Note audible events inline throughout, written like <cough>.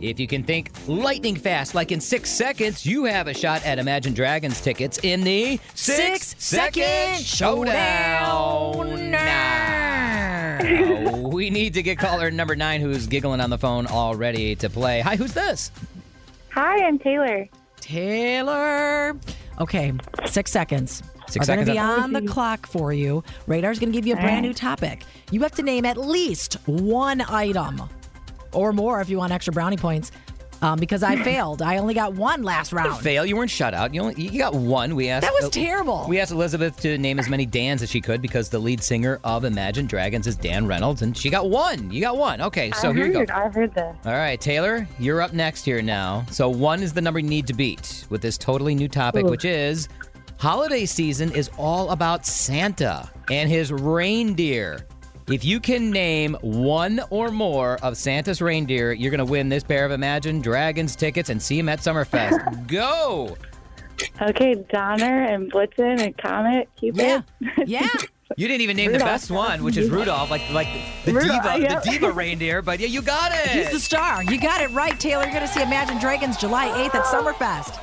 If you can think lightning fast, like in six seconds, you have a shot at Imagine Dragons tickets in the Six, Six Second Showdown. Now, we need to get caller number nine who's giggling on the phone already to play. Hi, who's this? Hi, I'm Taylor. Taylor. Okay, six seconds. Six are going to be on the clock for you. Radar's going to give you a brand new topic. You have to name at least one item or more if you want extra brownie points. Um, because I <clears throat> failed. I only got one last round. Fail. You weren't shut out. You only you got one. We asked. That was terrible. We asked Elizabeth to name as many Dans as she could because the lead singer of Imagine Dragons is Dan Reynolds, and she got one. You got one. Okay, so I here you go. I heard this. All right, Taylor, you're up next here now. So one is the number you need to beat with this totally new topic, Ooh. which is holiday season is all about Santa and his reindeer. If you can name one or more of Santa's reindeer, you're going to win this pair of Imagine Dragons tickets and see him at Summerfest. <laughs> Go! Okay, Donner and Blitzen and Comet, Cupid. Yeah. <laughs> Yeah. You didn't even name the best one, which is Rudolph, like like the Rudolph, diva, yeah. the diva reindeer. But yeah, you got it. He's the star. You got it right, Taylor. You're going to see Imagine Dragons July 8th at Summerfest.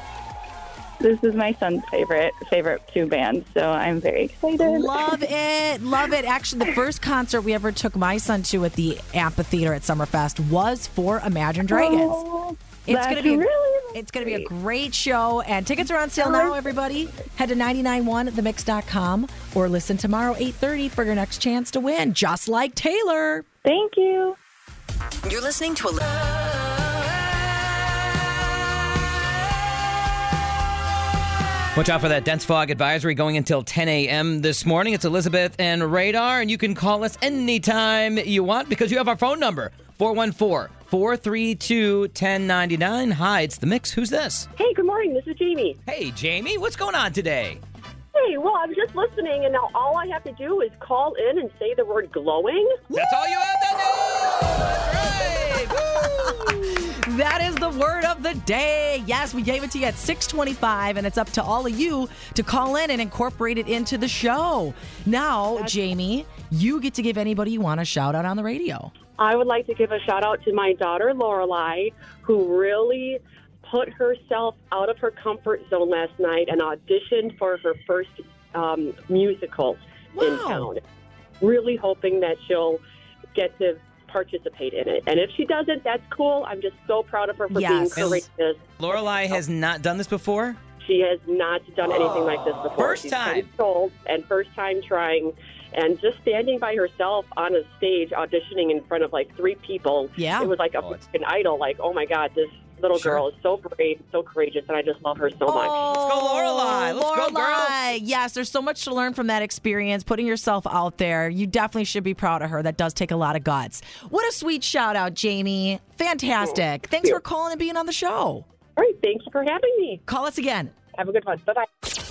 This is my son's favorite favorite two bands, so I'm very excited. Love it. Love it. Actually, the first concert we ever took my son to at the amphitheater at Summerfest was for Imagine Dragons. Oh, It's that's gonna be a, really it's gonna be a great. great show, and tickets are on sale now. Everybody, head to 991themix.com or listen tomorrow 8:30 for your next chance to win. Just like Taylor. Thank you. You're listening to a Watch out for that dense fog advisory going until 10 a.m. this morning. It's Elizabeth and Radar, and you can call us anytime you want because you have our phone number 414 432 1099. Hi, it's the mix. Who's this? Hey, good morning. This is Jamie. Hey, Jamie, what's going on today? Hey, well, I was just listening, and now all I have to do is call in and say the word glowing. That's all you have That is the word of the day. Yes, we gave it to you at 625, and it's up to all of you to call in and incorporate it into the show. Now, Jamie, you get to give anybody you want a shout out on the radio. I would like to give a shout out to my daughter, Lorelai, who really put herself out of her comfort zone last night and auditioned for her first um, musical in town. Really hoping that she'll get to participate in it. And if she doesn't, that's cool. I'm just so proud of her for Yes. being courageous. Lorelai has not done this before? She has not done anything like this before. First She's time. 10 years old and first time trying, and just standing by herself on a stage auditioning in front of like three people. Yeah. It was like a Oh, an idol. Like, oh my God, this little Sure. girl is so brave, so courageous, and I just love her so much. Oh, go, Lorelai. Let's go, girl. Lorelai. Yes, there's so much to learn from that experience, putting yourself out there. You definitely should be proud of her. That does take a lot of guts. What a sweet shout out, Jamie. Fantastic. Thanks for calling and being on the show. All right, thank you for having me. Call us again. Have a good one. Bye bye.